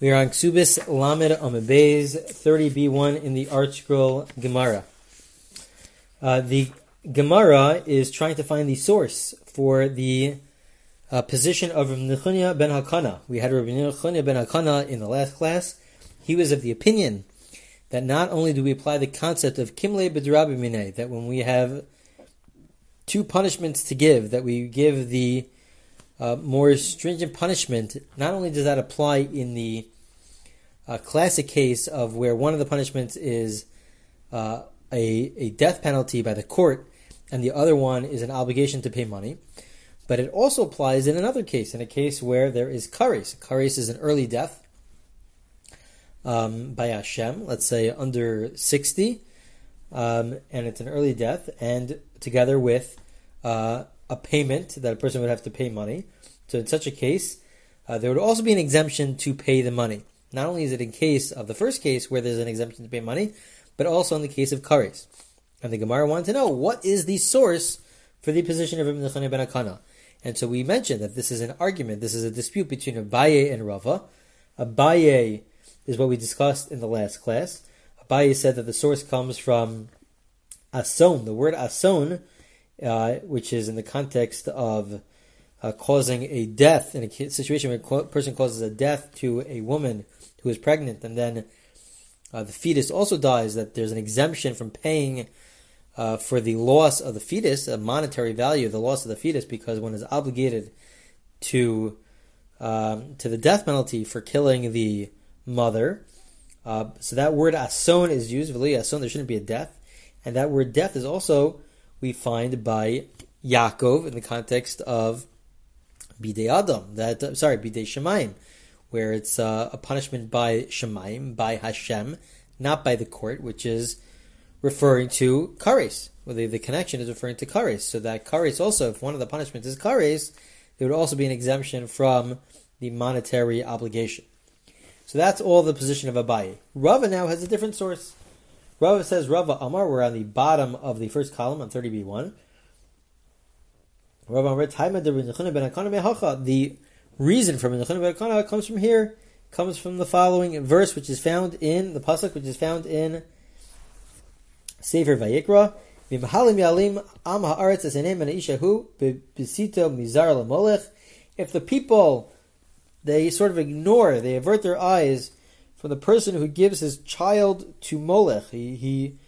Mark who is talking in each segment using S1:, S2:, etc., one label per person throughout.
S1: We are on Kesubos Lamed Amud Beis 30b1 in the ArtScroll Gemara. Uh, the Gemara is trying to find the source for the uh, position of Nechunya ben Hakana. We had Rabbi Nechunya ben Hakana in the last class. He was of the opinion that not only do we apply the concept of Kimle B'drabi that when we have two punishments to give, that we give the uh, more stringent punishment, not only does that apply in the uh, classic case of where one of the punishments is uh, a, a death penalty by the court and the other one is an obligation to pay money, but it also applies in another case, in a case where there is kares. Kares is an early death um, by Hashem, let's say under 60, um, and it's an early death, and together with uh, a payment that a person would have to pay money. So in such a case, uh, there would also be an exemption to pay the money. Not only is it in case of the first case where there's an exemption to pay money, but also in the case of kares. And the Gemara wanted to know what is the source for the position of Ibn Nechane ben Akana. And so we mentioned that this is an argument, this is a dispute between Abaye and Rava. Abaye is what we discussed in the last class. Abaye said that the source comes from ason. The word ason uh, which is in the context of uh, causing a death in a situation where a person causes a death to a woman who is pregnant, and then uh, the fetus also dies. That there's an exemption from paying uh, for the loss of the fetus, a monetary value, of the loss of the fetus, because one is obligated to um, to the death penalty for killing the mother. Uh, so that word ason is used. Ason, there shouldn't be a death, and that word death is also we find by Yaakov in the context of Bidei Adam, that uh, sorry, Bidei Shemaim, where it's uh, a punishment by Shemaim, by Hashem, not by the court, which is referring to kares. Well, the, the connection is referring to kares. So that kares also, if one of the punishments is kares, there would also be an exemption from the monetary obligation. So that's all the position of Abaye. Rava now has a different source. Rava says Rava Amar. We're on the bottom of the first column on 30b1. Rava Amar The reason for ben comes from here, comes from the following verse, which is found in the pasuk, which is found in Sefer Vayikra. If the people they sort of ignore, they avert their eyes from the person who gives his child to Molech. He he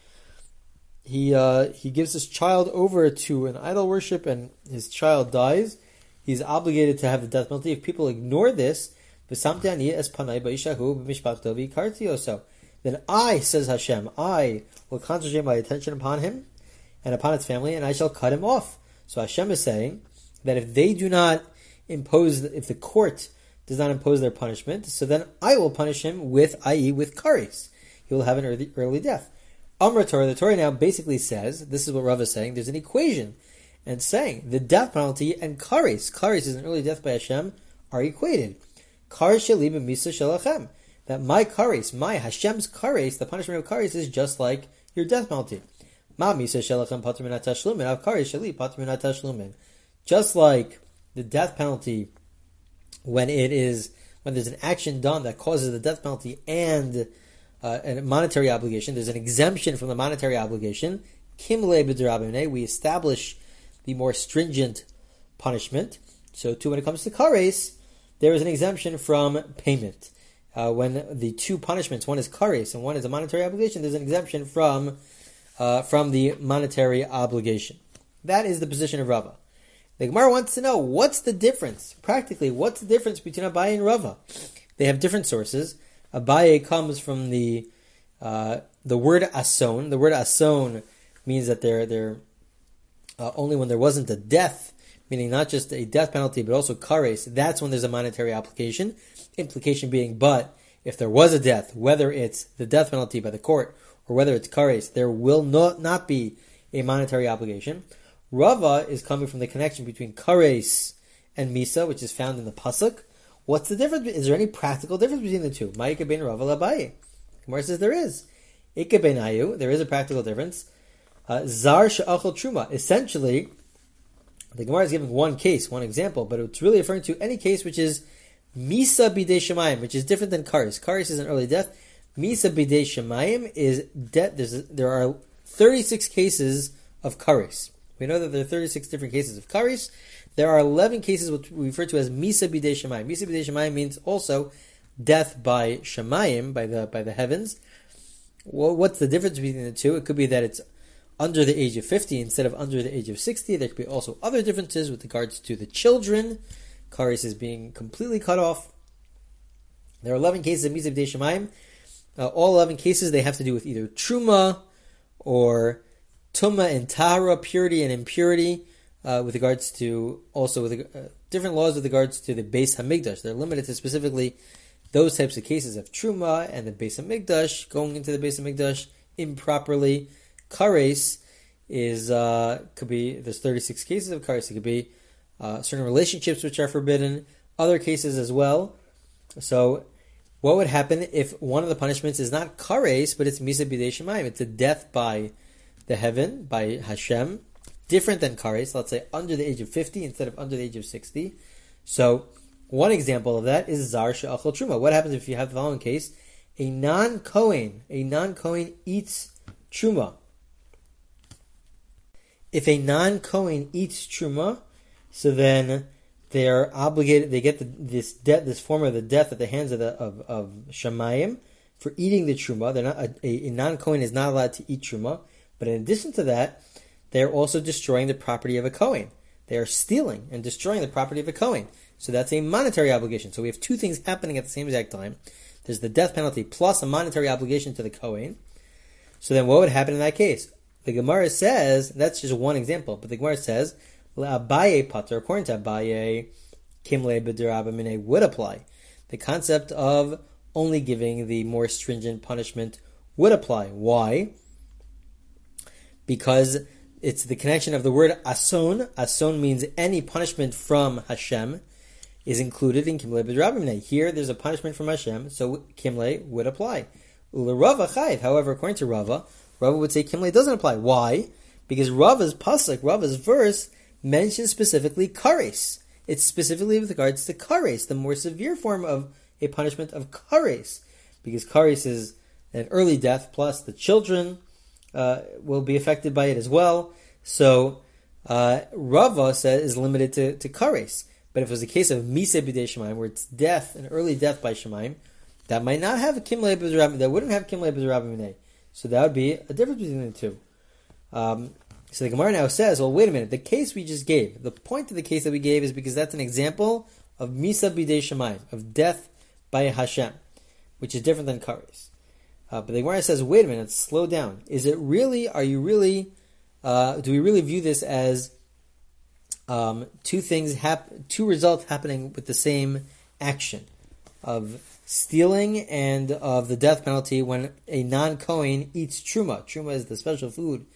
S1: he uh, he gives his child over to an idol worship, and his child dies. He's obligated to have the death penalty. If people ignore this, then I, says Hashem, I will concentrate my attention upon him and upon his family, and I shall cut him off. So Hashem is saying that if they do not impose, if the court does not impose their punishment, so then I will punish him with, i.e., with kares. He will have an early, early death. Amr Torah, the Torah now basically says, this is what Rav is saying, there's an equation, and saying the death penalty and kares, kares is an early death by Hashem, are equated. Kares shalim misa shalachem. That my kares, my Hashem's kares, the punishment of kares is just like your death penalty. Ma misa shalachem patr tashlumin, av kares shali patr tashlumin. Just like the death penalty when it is when there's an action done that causes the death penalty and uh, a monetary obligation, there's an exemption from the monetary obligation. Kimle we establish the more stringent punishment. So, too, when it comes to kares, there is an exemption from payment. Uh, when the two punishments, one is kares and one is a monetary obligation, there's an exemption from uh, from the monetary obligation. That is the position of Rava. The Gemara wants to know what's the difference, practically, what's the difference between Abaye and Rava? They have different sources. Abaye comes from the uh, the word ason. The word ason means that they're, they're uh, only when there wasn't a death, meaning not just a death penalty, but also kares, that's when there's a monetary application. Implication being, but if there was a death, whether it's the death penalty by the court or whether it's kares, there will not, not be a monetary obligation. Rava is coming from the connection between kares and misa, which is found in the pasuk. What's the difference? Is there any practical difference between the two? Ma'ika ben Rava labaye. Gemara says there is. Ika ben ayu. There is a practical difference. Uh, Zar she'achol truma. Essentially, the Gemara is giving one case, one example, but it's really referring to any case which is Misa bidei shemayim, which is different than kares. Kares is an early death. Misa bidei shemayim is death. There are 36 cases of karis. We know that there are 36 different cases of karis. There are 11 cases which we refer to as misa bidei shemayim. Misa bidei shemayim means also death by shemayim, by the by the heavens. Well, what's the difference between the two? It could be that it's under the age of 50 instead of under the age of 60. There could be also other differences with regards to the children. Karis is being completely cut off. There are 11 cases of Misa B'dei Shemaim. Uh, all 11 cases, they have to do with either Truma or Tuma and Tahara, purity and impurity, uh, with regards to also with uh, different laws with regards to the Beis Hamikdash. They're limited to specifically those types of cases of Truma and the Beis Hamikdash, going into the Beis Hamikdash improperly. Kares is, uh, could be, there's 36 cases of Kares. It could be uh, certain relationships which are forbidden, other cases as well. So, what would happen if one of the punishments is not kares, but it's misa b'dei? It's a death by the heaven, by Hashem, different than kares. Let's say under the age of fifty instead of under the age of sixty. So, one example of that is zar she'achol truma. What happens if you have the following case? A non kohen, a non kohen eats truma. If a non kohen eats truma, so then they are obligated. They get the, this debt, this form of the death at the hands of the of, of shamayim for eating the truma. They're not a, a non kohen is not allowed to eat truma. But in addition to that, they are also destroying the property of a kohen. They are stealing and destroying the property of a kohen. So that's a monetary obligation. So we have two things happening at the same exact time. There's the death penalty plus a monetary obligation to the kohen. So then, what would happen in that case? The Gemara says that's just one example, but the Gemara says Abaye pater, according to Abaye, kimle b'derabamine would apply. The concept of only giving the more stringent punishment would apply. Why? Because it's the connection of the word ason. Ason means any punishment from Hashem is included in kimle b'derabamine. Here, there's a punishment from Hashem, so kimle would apply. Rava chayiv. However, according to Rava, Rava would say kimle doesn't apply. Why? Because Rava's pasuk, Rava's verse mentions specifically kares. It's specifically with regards to kares, the more severe form of a punishment of kares, because kares is an early death, plus the children uh, will be affected by it as well. So uh, Rava says is limited to, to kares. But if it was a case of misa b'dei shemaim, where it's death, an early death by shemaim, that might not have a kimle b'zerabim, that wouldn't have kimle b'zerabim So that would be a difference between the two. Um, so the Gemara now says, well, wait a minute. The case we just gave, the point of the case that we gave is because that's an example of Misa Bidei Shemayim, of death by Hashem, which is different than Karis. Uh, but the Gemara says, wait a minute, slow down. Is it really, are you really, uh, do we really view this as um, two things, hap- two results happening with the same action of stealing and of the death penalty when a non-Kohen eats truma? Truma is the special food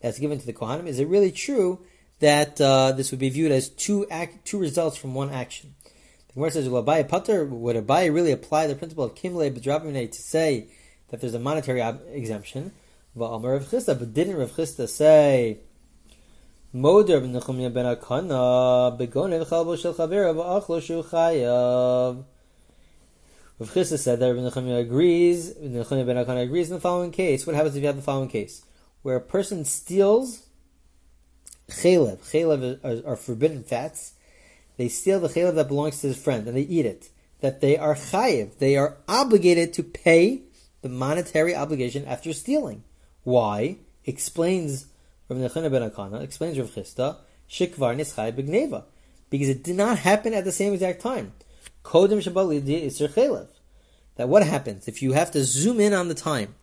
S1: that's given to the Kohanim, is it really true that uh, this would be viewed as two two results from one action? The Gemara says, "Well, Abaye Pater would Abaye really apply the principle of Kimle B'Drabimne to say that there's a monetary exemption?" But didn't Rav Chisda say? Rav Chisda said that Rav agrees. Nechunya ben Akana agrees in the following case. What happens if you have the following case? where a person steals chalev. Chalev are, are forbidden fats. They steal the chalev that belongs to his friend and they eat it. That they are chayiv. They are obligated to pay the monetary obligation after stealing. Why? Explains Rav Nechana ben Akana, explains Rav Chisda, shikvar nischai begneva. Because it did not happen at the same exact time. Kodem shabalidi isr chalev. That what happens if you have to zoom in on the time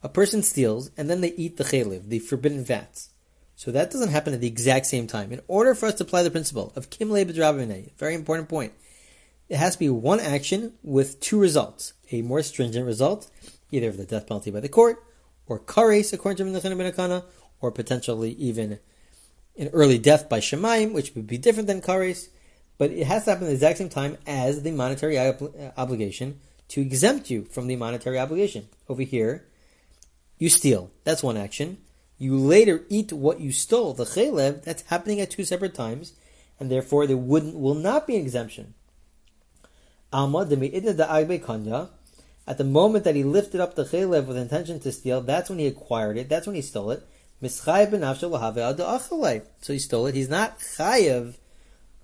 S1: a person steals and then they eat the chaylev, the forbidden fats. So that doesn't happen at the exact same time. In order for us to apply the principle of kimle b'drabinei, very important point, it has to be one action with two results. A more stringent result, either of the death penalty by the court, or kares according to Menachem ben or potentially even an early death by Shemaim, which would be different than kares. But it has to happen at the exact same time as the monetary ob- uh, obligation to exempt you from the monetary obligation. Over here, you steal. That's one action. You later eat what you stole, the chalev, that's happening at two separate times, and therefore there wouldn't will not be an exemption. Alma agbe kanya. At the moment that he lifted up the chaylev with intention to steal, that's when he acquired it. That's when he stole it. So he stole it. He's not chayev.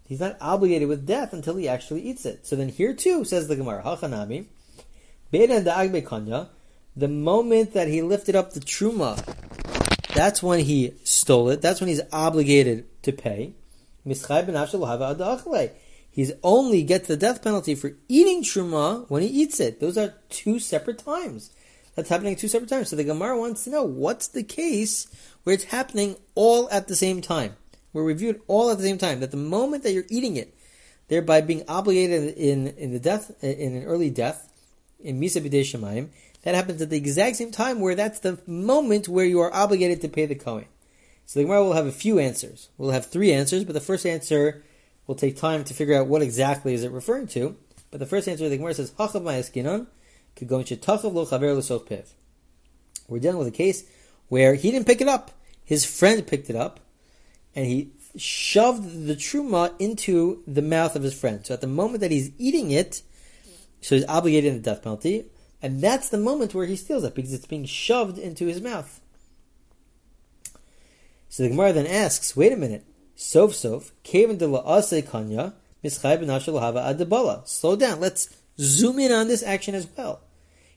S1: He's not obligated with death until he actually eats it. So then here too, says the Gemara, the moment that he lifted up the truma, that's when he stole it. That's when he's obligated to pay. He's only gets the death penalty for eating truma when he eats it. Those are two separate times. That's happening two separate times. So the Gemara wants to know what's the case where it's happening all at the same time. We're reviewed all at the same time. That the moment that you're eating it, thereby being obligated in, in the death in an early death in Misa B'dei that happens at the exact same time where that's the moment where you are obligated to pay the Kohen. So the Gemara will have a few answers. We'll have three answers, but the first answer will take time to figure out what exactly is it referring to. But the first answer, the Gemara says, Hachav ma'eskinon, we're dealing with a case where he didn't pick it up. His friend picked it up, and he shoved the truma into the mouth of his friend. So at the moment that he's eating it, so he's obligated in the death penalty, and that's the moment where he steals it because it's being shoved into his mouth. So the Gemara then asks, wait a minute, sof sof, kaven de la'ase kanya, adabala. Slow down, let's zoom in on this action as well.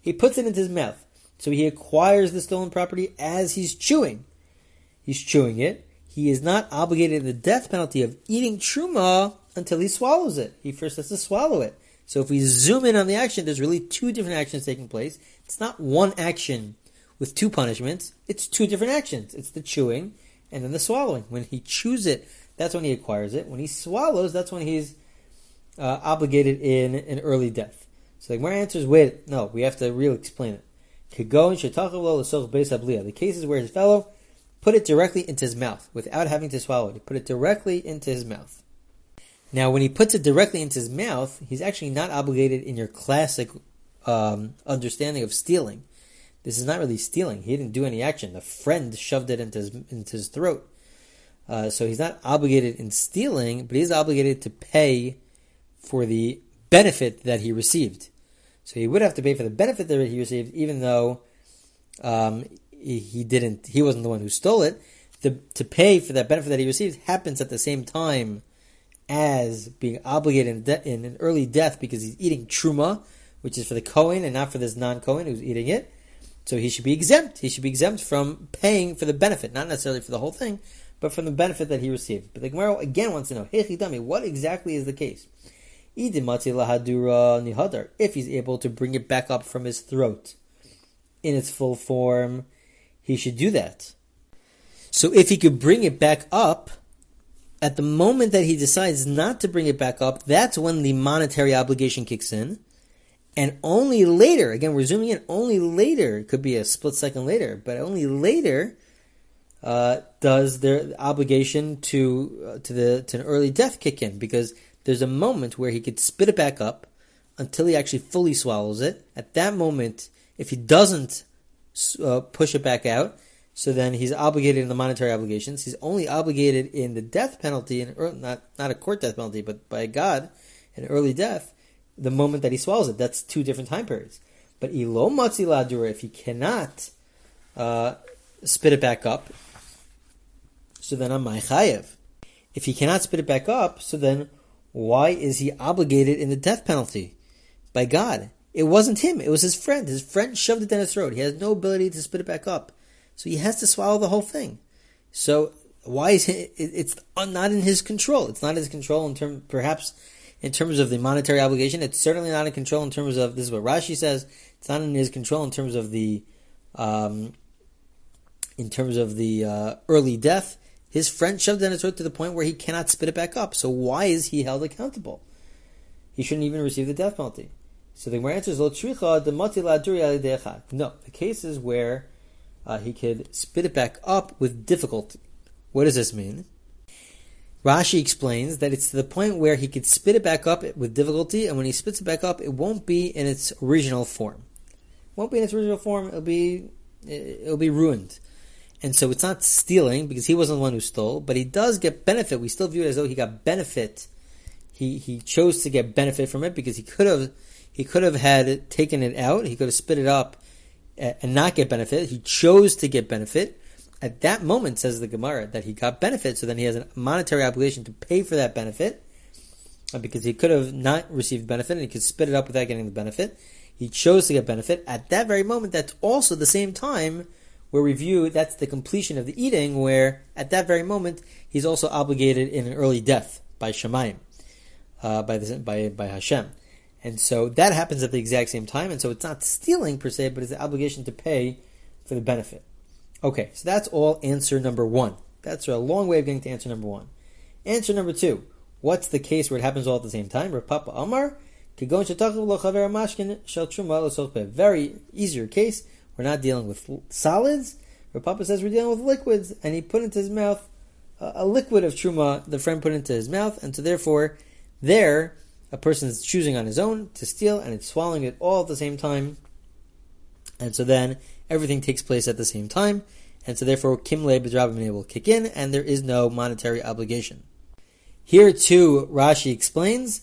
S1: He puts it into his mouth. So he acquires the stolen property as he's chewing. He's chewing it. He is not obligated to the death penalty of eating truma until he swallows it. He first has to swallow it. So if we zoom in on the action, there's really two different actions taking place. It's not one action with two punishments. It's two different actions. It's the chewing and then the swallowing. When he chews it, that's when he acquires it. When he swallows, that's when he's uh, obligated in an early death. So the Gemara answers, wait, no, we have to really explain it. The cases where his fellow put it directly into his mouth without having to swallow it. He put it directly into his mouth. Now, when he puts it directly into his mouth, he's actually not obligated in your classic um, understanding of stealing. This is not really stealing. He didn't do any action. The friend shoved it into his, into his throat. Uh, so he's not obligated in stealing, but he's obligated to pay for the benefit that he received. So he would have to pay for the benefit that he received, even though um, he, didn't. He wasn't the one who stole it. The, to pay for that benefit that he received happens at the same time as being obligated in, de- in an early death because he's eating truma, which is for the Kohen and not for this non-Kohen who's eating it. So he should be exempt. He should be exempt from paying for the benefit, not necessarily for the whole thing, but from the benefit that he received. But the Gemara again wants to know, Hey what exactly is the case? If he's able to bring it back up from his throat in its full form, he should do that. So if he could bring it back up, at the moment that he decides not to bring it back up, that's when the monetary obligation kicks in. And only later, again, we're zooming in, only later, it could be a split second later, but only later uh, does their obligation to uh, to the to an early death kick in because there's a moment where he could spit it back up until he actually fully swallows it. At that moment, if he doesn't uh, push it back out, so then he's obligated in the monetary obligations. He's only obligated in the death penalty, and not not a court death penalty, but by God, an early death, the moment that he swallows it. That's two different time periods. But ilo matzi ladura, if he cannot uh, spit it back up, so then I'm chayev. If he cannot spit it back up, so then why is he obligated in the death penalty? By God. It wasn't him, it was his friend. His friend shoved it down his throat. He has no ability to spit it back up. So he has to swallow the whole thing. So why is he, it's not in his control? It's not his control in terms, perhaps in terms of the monetary obligation. It's certainly not in control in terms of, this is what Rashi says, it's not in his control in terms of the, um, in terms of the uh, early death. His friend shoved down his throat to the point where he cannot spit it back up. So why is he held accountable? He shouldn't even receive the death penalty. So the answer is, the No, the case is where uh, he could spit it back up with difficulty. What does this mean? Rashi explains that it's to the point where he could spit it back up with difficulty, and when he spits it back up, it won't be in its original form. It won't be in its original form. It'll be it'll be ruined. And so it's not stealing because he wasn't the one who stole, but he does get benefit. We still view it as though he got benefit he he chose to get benefit from it because he could have he could have had taken it out. He could have spit it up eh, and not get benefit. He chose to get benefit. At that moment, says the Gemara, that he got benefit, so then he has a monetary obligation to pay for that benefit uh, because he could have not received benefit and he could spit it up without getting the benefit. He chose to get benefit. At that very moment, that's also the same time where we view that's the completion of the eating, where at that very moment, he's also obligated in an early death by Shemayim, uh, by, the, by, by Hashem. And so that happens at the exact same time, and so it's not stealing per se, but it's the obligation to pay for the benefit. Okay, so that's all answer number one. That's a long way of getting to answer number one. Answer number two. What's the case where it happens all at the same time? Papa Amar, very easier case. We're not dealing with solids. Papa says we're dealing with liquids, and he put into his mouth a liquid of truma. The friend put into his mouth, and so therefore, there a person is choosing on his own to steal and it's swallowing it all at the same time. And so then everything takes place at the same time. And so therefore Kimle Bedrabimine will kick in and there is no monetary obligation. Here too, Rashi explains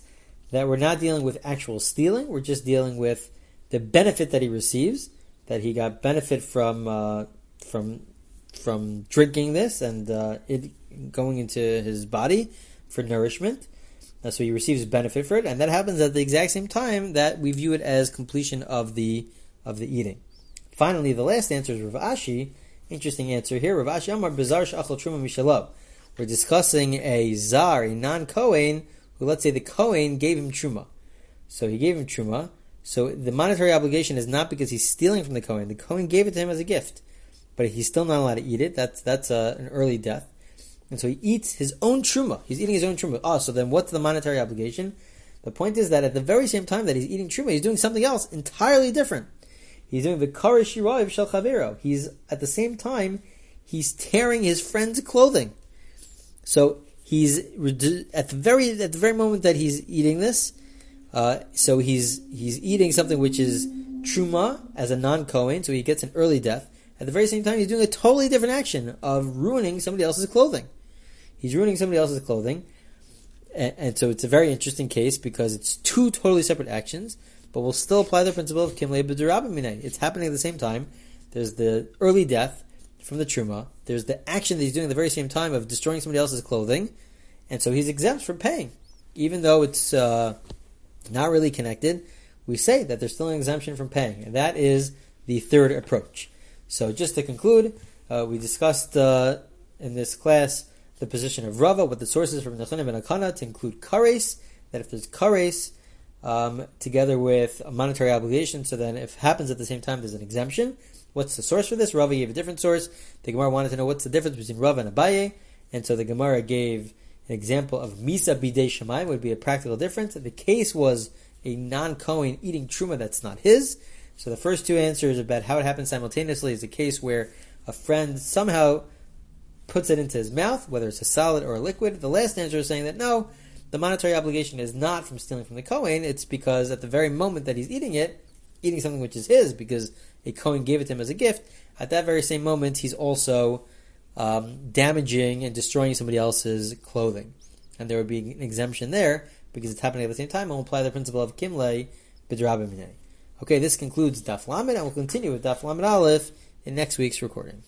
S1: that we're not dealing with actual stealing, we're just dealing with the benefit that he receives, that he got benefit from uh, from from drinking this and uh, it going into his body for nourishment. So he receives benefit for it, and that happens at the exact same time that we view it as completion of the of the eating. Finally, the last answer is Rav Ashi. Interesting answer here. Rav Ashi Amar Bizar Shachal Truma Mishalov. We're discussing a zar, a non-Kohen, who let's say the Kohen gave him truma. So he gave him truma. So the monetary obligation is not because he's stealing from the Kohen. The Kohen gave it to him as a gift, but he's still not allowed to eat it. That's that's uh, an early death. And so he eats his own truma. He's eating his own truma. Oh, so then what's the monetary obligation? The point is that at the very same time that he's eating truma, he's doing something else entirely different. He's doing the karish shirav shel chavero. He's at the same time he's tearing his friend's clothing. So he's at the very at the very moment that he's eating this, uh, so he's he's eating something which is truma as a non kohen, so he gets an early death. At the very same time, he's doing a totally different action of ruining somebody else's clothing. He's ruining somebody else's clothing. And, and, so it's a very interesting case because it's two totally separate actions, but we'll still apply the principle of Kimle B'Durabimine. It's happening at the same time. There's the early death from the Truma. There's the action that he's doing at the very same time of destroying somebody else's clothing. And so he's exempt from paying. Even though it's uh, not really connected, we say that there's still an exemption from paying. And that is the third approach. So just to conclude, uh, we discussed uh, in this class the position of Rava, what the sources from Nechanim and Akana to include kares, that if there's kares, um, together with a monetary obligation, so then if happens at the same time, there's an exemption. What's the source for this? Rava gave a different source. The Gemara wanted to know what's the difference between Rava and Abaye, and so the Gemara gave an example of Misa Bidei Shemaim would be a practical difference. The case was a non-Kohen eating truma that's not his. So the first two answers about how it happens simultaneously is a case where a friend somehow puts it into his mouth, whether it's a solid or a liquid. The last answer is saying that no, the monetary obligation is not from stealing from the Kohen, it's because at the very moment that he's eating it, eating something which is his because a Kohen gave it to him as a gift, at that very same moment he's also um, damaging and destroying somebody else's clothing. And there would be an exemption there because it's happening at the same time and we'll apply the principle of Kimle Bidrabimine. Okay, this concludes Daf Lamed and we'll continue with Daf Lamed Aleph in next week's recording.